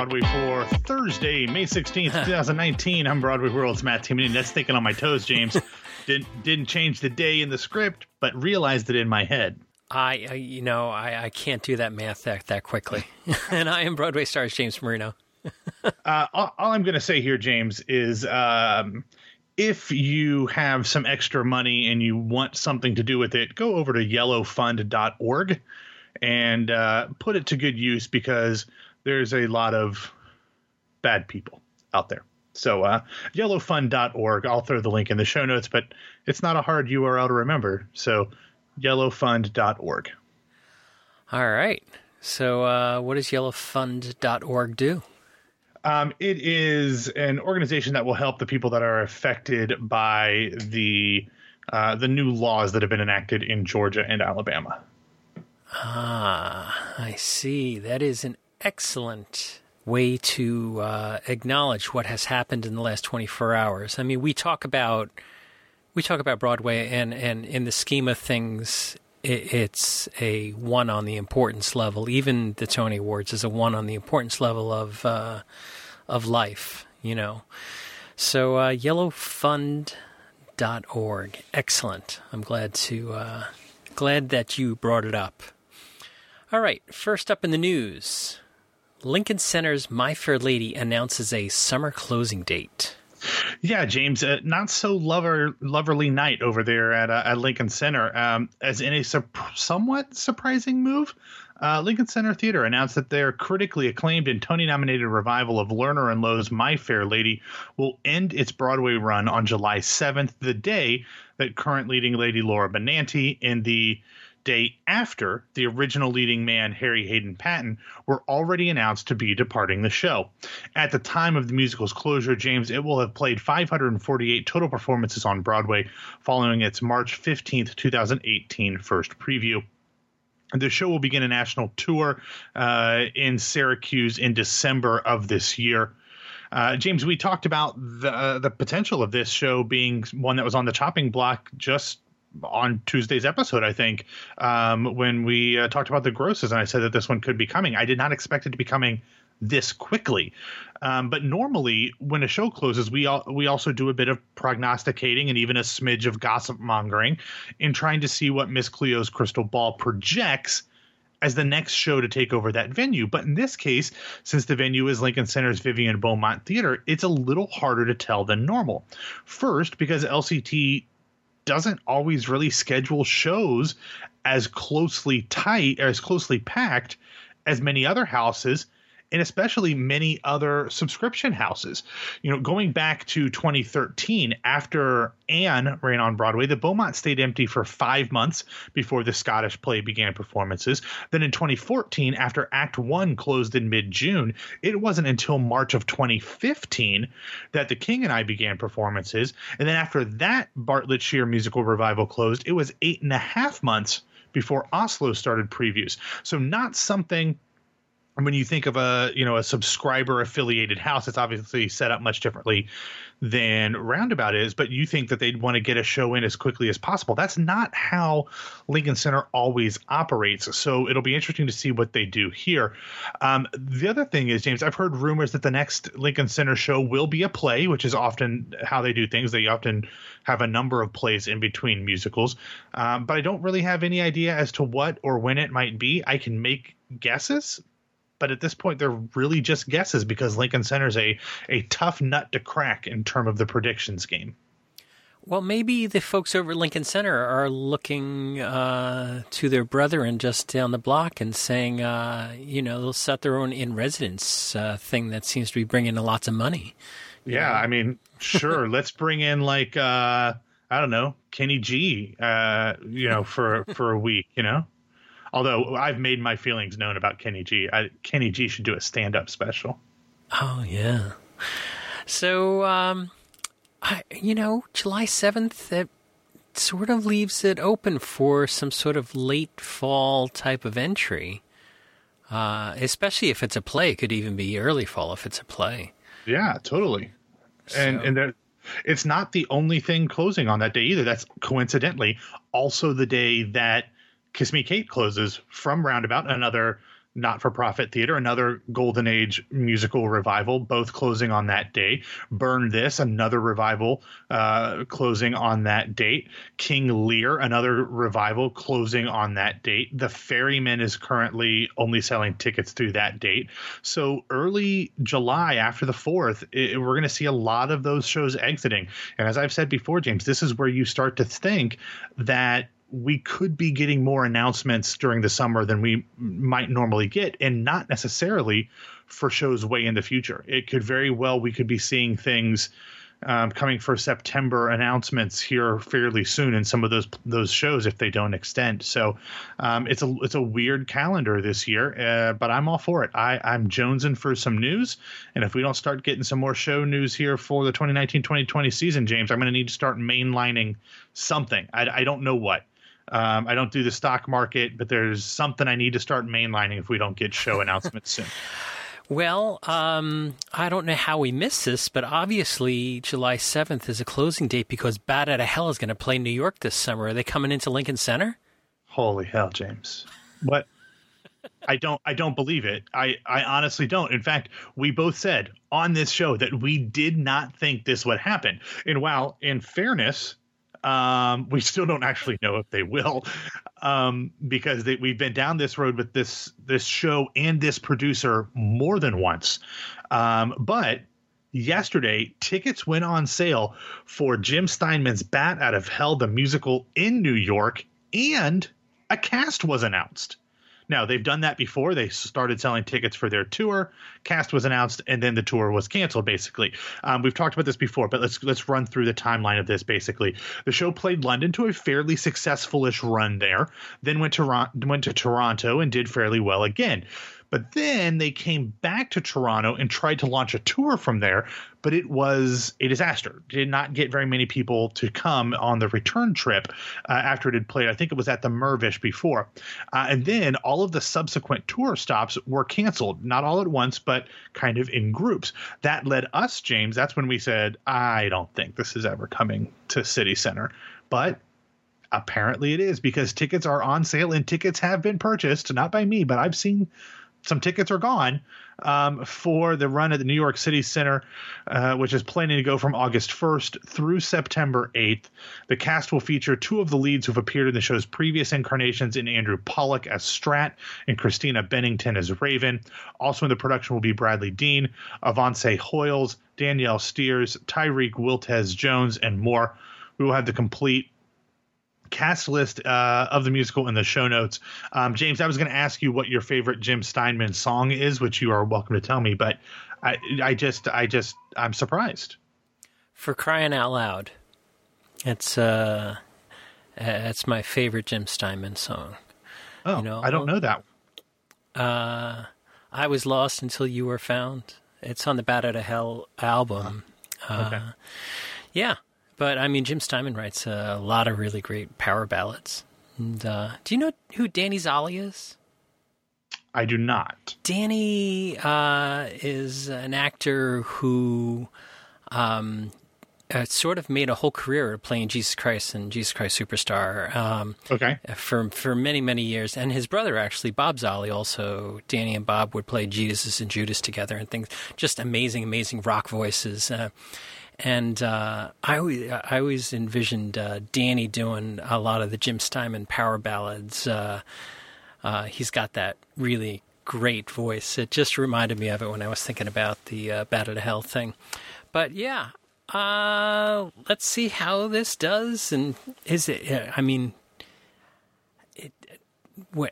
Broadway for Thursday, May 16th, 2019. I'm Broadway World's Matt Timoney. That's thinking on my toes, James. didn't didn't change the day in the script, but realized it in my head. I, you know, I, I can't do that math that, that quickly. and I am Broadway stars James Marino. uh, all, all, I'm going to say here, James, is um, if you have some extra money and you want something to do with it, go over to yellowfund.org and uh, put it to good use because there's a lot of bad people out there. So, uh, yellowfund.org. I'll throw the link in the show notes, but it's not a hard URL to remember. So, yellowfund.org. All right. So, uh, what does yellowfund.org do? Um, it is an organization that will help the people that are affected by the uh, the new laws that have been enacted in Georgia and Alabama. Ah, I see. That is an excellent way to uh, acknowledge what has happened in the last 24 hours. I mean, we talk about we talk about Broadway, and and in the scheme of things, it, it's a one on the importance level. Even the Tony Awards is a one on the importance level of uh, of life. You know, so uh, yellowfund.org, excellent. I'm glad to uh, glad that you brought it up. All right, first up in the news. Lincoln Center's My Fair Lady announces a summer closing date. Yeah, James, uh, not so lover loverly night over there at uh, at Lincoln Center. Um, as in a su- somewhat surprising move, uh, Lincoln Center Theater announced that their critically acclaimed and Tony-nominated revival of Lerner and Loewe's My Fair Lady will end its Broadway run on July 7th, the day that current leading lady Laura Benanti in the day after the original leading man, Harry Hadden-Paton, were already announced to be departing the show. At the time of the musical's closure, James, it will have played 548 total performances on Broadway following its March 15th, 2018 first preview. The show will begin a national tour uh, in Syracuse in December of this year. Uh, James, we talked about the uh, the potential of this show being one that was on the chopping block just on Tuesday's episode, I think, um, when we uh, talked about the grosses, and I said that this one could be coming. I did not expect it to be coming this quickly. Um, but normally, when a show closes, we all, we also do a bit of prognosticating and even a smidge of gossip mongering in trying to see what Miss Cleo's crystal ball projects as the next show to take over that venue. But in this case, since the venue is Lincoln Center's Vivian Beaumont Theater, it's a little harder to tell than normal. First, because LCT doesn't always really schedule shows as closely tight as closely packed as many other houses and especially many other subscription houses. You know, going back to 2013, after Anne ran on Broadway, the Beaumont stayed empty for five months before the Scottish play began performances. Then in 2014, after Act One closed in mid June, it wasn't until March of 2015 that The King and I began performances. And then after that Bartlett Sher musical revival closed, it was eight and a half months before Oslo started previews. So, not something when you think of a you know a subscriber affiliated house it's obviously set up much differently than roundabout is but you think that they'd want to get a show in as quickly as possible. That's not how lincoln center always operates so it'll be interesting to see what they do here. Um, the other thing is james i've heard rumors that the next lincoln center show will be a play which is often how they do things. They often have a number of plays in between musicals. Um, but i don't really have any idea as to what or when it might be. I can make guesses but at this point they're really just guesses because Lincoln Center's a a tough nut to crack in term of the predictions game. Well, maybe the folks over at Lincoln Center are looking uh, to their brethren just down the block and saying, uh, you know, they'll set their own in residence uh, thing that seems to be bringing in lots of money. Yeah? I mean, sure. let's bring in like uh, I don't know, Kenny G, uh, you know, for for a week, you know. Although I've made my feelings known about Kenny G. I, Kenny G should do a stand up special. Oh yeah. So um, I you know July seventh it sort of leaves it open for some sort of late fall type of entry. Uh, especially if it's a play, it could even be early fall if it's a play. Yeah, totally. So. And and there, it's not the only thing closing on that day either. That's coincidentally also the day that Kiss Me Kate closes from Roundabout, another not for profit theater, another golden age musical revival, both closing on that day. Burn This, another revival uh, closing on that date. King Lear, another revival closing on that date. The Ferryman is currently only selling tickets through that date. So early July after the 4th, it, we're going to see a lot of those shows exiting. And as I've said before, James, this is where you start to think that we could be getting more announcements during the summer than we might normally get, and not necessarily for shows way in the future. It could very well we could be seeing things um, coming for September announcements here fairly soon in some of those those shows if they don't extend. So um, it's a it's a weird calendar this year, uh, but I'm all for it. I, I'm jonesing for some news, and if we don't start getting some more show news here for the 2019-2020 season, James, I'm going to need to start mainlining something. I, I don't know what. Um, I don't do the stock market, but there's something I need to start mainlining if we don't get show announcements soon. Well, um, I don't know how we missed this, but obviously July 7th is a closing date because Bat Out of Hell is going to play New York this summer. Are they coming into Lincoln Center? Holy hell, James. What? I don't I don't believe it. I, I honestly don't. In fact, we both said on this show that we did not think this would happen. And while in fairness, um, we still don't actually know if they will, um, because they, we've been down this road with this this show and this producer more than once. Um, but yesterday, tickets went on sale for Jim Steinman's Bat Out of Hell, the musical in New York, and a cast was announced. Now they've done that before. They started selling tickets for their tour. Cast was announced, and then the tour was canceled. Basically, um, we've talked about this before, but let's let's run through the timeline of this. Basically, the show played London to a fairly successful-ish run there, then went to went to Toronto and did fairly well again. But then they came back to Toronto and tried to launch a tour from there, but it was a disaster. Did not get very many people to come on the return trip uh, after it had played. I think it was at the Mirvish before. Uh, and then all of the subsequent tour stops were canceled, not all at once, but kind of in groups. That led us, James, that's when we said, I don't think this is ever coming to City Center. But apparently it is because tickets are on sale and tickets have been purchased, not by me, but I've seen some tickets are gone um, for the run at the New York City Center, uh, which is planning to go from August 1st through September 8th. The cast will feature two of the leads who've appeared in the show's previous incarnations in Andrew Polec as Strat and Christina Bennington as Raven. Also in the production will be Bradley Dean, Avionce Hoyles, Danielle Steers, Tyrick Wiltez Jones, and more. We will have the complete cast list uh, of the musical in the show notes. Um, James, I was going to ask you what your favorite Jim Steinman song is, which you are welcome to tell me, but I, I just, I just, I'm surprised. For crying out loud, it's uh, it's my favorite Jim Steinman song. Oh, you know, I don't know that. Uh, I was lost until you were found. It's on the Bat Out of Hell album. Uh, okay. Yeah, but I mean, Jim Steinman writes a lot of really great power ballads. And uh, do you know who Danny Zolli is? I do not. Danny uh, is an actor who um, uh, sort of made a whole career playing Jesus Christ and Jesus Christ Superstar. Um, okay. For for many many years, and his brother actually Bob Zolli also Danny and Bob would play Jesus and Judas together and things. Just amazing amazing rock voices. Uh, and uh, I always I always envisioned uh, Danny doing a lot of the Jim Steinman power ballads. Uh, uh he's got that really great voice. It just reminded me of it when I was thinking about the uh, Bat Out of Hell thing. But yeah, uh, let's see how this does. And is it? I mean,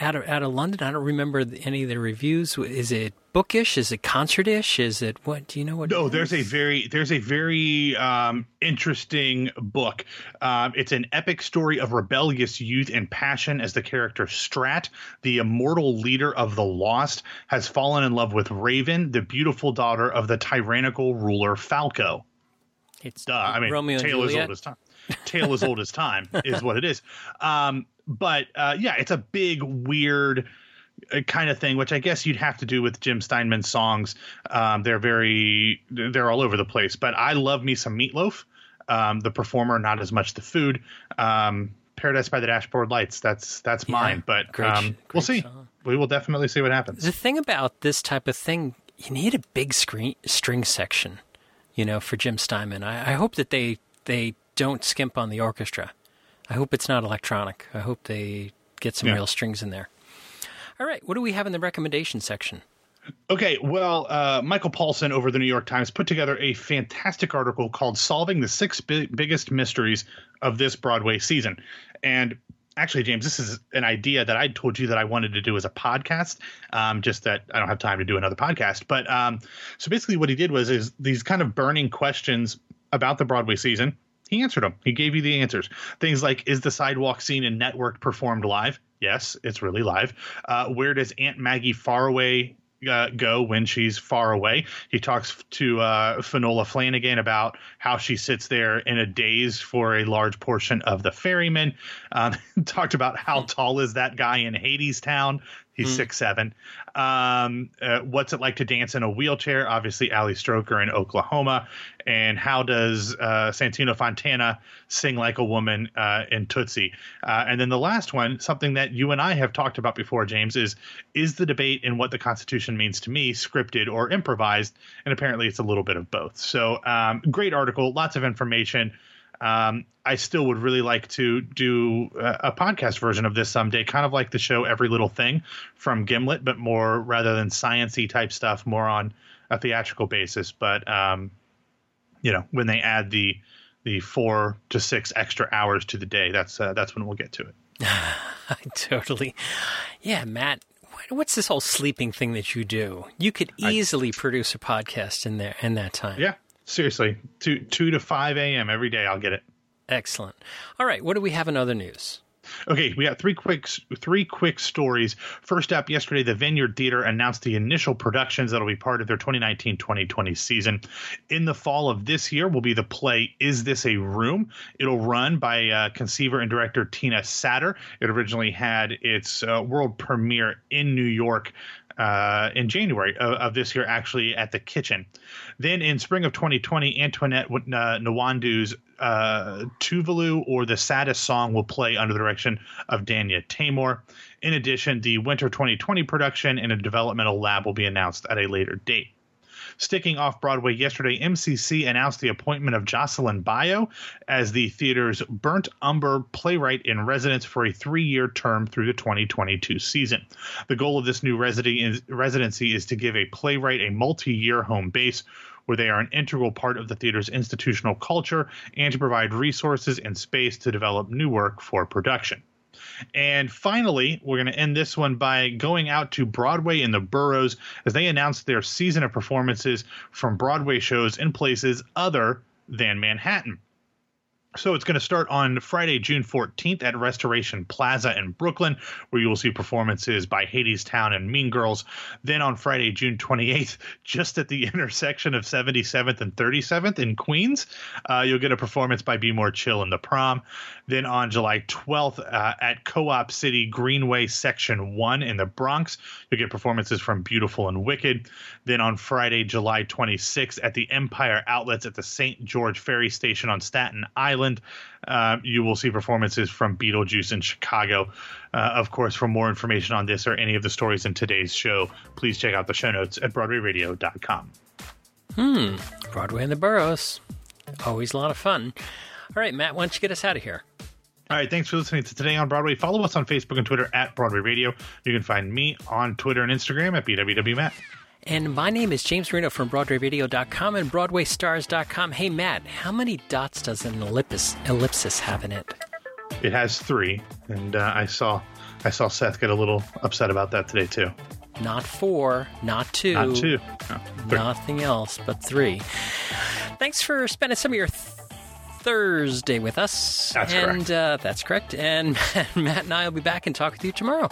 out of out of London. I don't remember any of the reviews. Is it bookish? Is it concertish? Is it what? Do you know what? No, there's a very there's a very um, interesting book. Um, it's an epic story of rebellious youth and passion as the character Strat, the immortal leader of the Lost, has fallen in love with Raven, the beautiful daughter of the tyrannical ruler Falco. It's Duh, I mean, Romeo tale as old as time. Tale as old as time is what it is. Um, but uh, yeah, it's a big, weird uh, kind of thing, which I guess you'd have to do with Jim Steinman's songs. Um, they're very, they're all over the place. But I love me some Meat Loaf, um, the performer, not as much the food. Um, Paradise by the Dashboard Lights, that's that's yeah, mine. But great, um, great we'll see. Song. we will definitely see what happens. The thing about this type of thing, you need a big screen string section, you know, for Jim Steinman. I, I hope that they they don't skimp on the orchestra. I hope it's not electronic. I hope they get some Yeah. real strings in there. All right, what do we have in the recommendation section? Okay, well, uh, Michael Paulson over the New York Times put together a fantastic article called "Solving the Six Bi- Biggest Mysteries of This Broadway Season," and actually, James, this is an idea that I told you that I wanted to do as a podcast. Um, just that I don't have time to do another podcast. But um, so basically, what he did was is these kind of burning questions about the Broadway season. He answered them. He gave you the answers. Things like, is the sidewalk scene in Network performed live? Yes, it's really live. Uh, where does Aunt Maggie Faraway uh, go when she's far away. He talks to uh, Fionnula Flanagan about how she sits there in a daze for a large portion of the ferryman. Um, talked about how tall is that guy in Hadestown. He's six seven. Um, uh, what's it like to dance in a wheelchair? Obviously, Ali Stroker in Oklahoma. And how does uh, Santino Fontana sing like a woman uh, in Tootsie? Uh, and then the last one, something that you and I have talked about before, James, is is the debate in what the Constitution means to me scripted or improvised? And apparently, it's a little bit of both. So, um, great article, lots of information. Um, I still would really like to do a, a podcast version of this someday, kind of like the show Every Little Thing from Gimlet, but more rather than sciency type stuff, more on a theatrical basis. But um, you know, when they add the the four to six extra hours to the day, that's uh, that's when we'll get to it. I totally. Yeah, Matt, what's this whole sleeping thing that you do? You could easily produce a podcast in there in that time. Yeah, seriously, two two to five a.m. every day, I'll get it. Excellent. All right, what do we have in other news? Okay, we got three quick three quick stories. First up, yesterday the Vineyard Theater announced the initial productions that'll be part of their 2019-2020 season. In the fall of this year will be the play "Is This a Room?" It'll run by uh, conceiver and director Tina Satter. It originally had its uh, world premiere in New York uh, in January of, of this year, actually at the Kitchen. Then in spring of 2020, Antoinette uh, Nwandu's uh, Tuvalu or the Saddest Song will play under the direction of Danya Taymor. In addition, the winter 2020 production in a developmental lab will be announced at a later date. Sticking off Broadway yesterday, MCC announced the appointment of Jocelyn Bioh as the theater's Burnt Umber playwright in residence for a three year term through the 2022 season. The goal of this new residency is to give a playwright a multi year home base where they are an integral part of the theater's institutional culture and to provide resources and space to develop new work for production. And finally, we're going to end this one by going out to Broadway in the boroughs as they announced their season of performances from Broadway shows in places other than Manhattan. So it's going to start on Friday, June 14th at Restoration Plaza in Brooklyn, where you will see performances by Hadestown and Mean Girls. Then on Friday, June 28th, just at the intersection of 77th and 37th in Queens, uh, you'll get a performance by Be More Chill in the Prom. Then on July 12th uh, at Co-op City Greenway Section 1 in the Bronx, you'll get performances from Beautiful and Wicked. Then on Friday, July 26th at the Empire Outlets at the St. George Ferry Station on Staten Island, uh, you will see performances from Beetlejuice in Chicago. Uh, of course, for more information on this or any of the stories in today's show, please check out the show notes at BroadwayRadio.com. Hmm. Broadway in the boroughs. Always a lot of fun. All right, Matt, why don't you get us out of here? All right, thanks for listening to Today on Broadway. Follow us on Facebook and Twitter at Broadway Radio. You can find me on Twitter and Instagram at BWWMatt. And my name is James Marino from BroadwayRadio.com and BroadwayStars.com. Hey, Matt, how many dots does an ellipsis, ellipsis have in it? It has three, and uh, I saw I saw Seth get a little upset about that today too. Not four, not two, Not two, no, nothing else but three. Thanks for spending some of your th- Thursday with us. That's and correct. Uh, that's correct. And Matt and I will be back and talk with you tomorrow.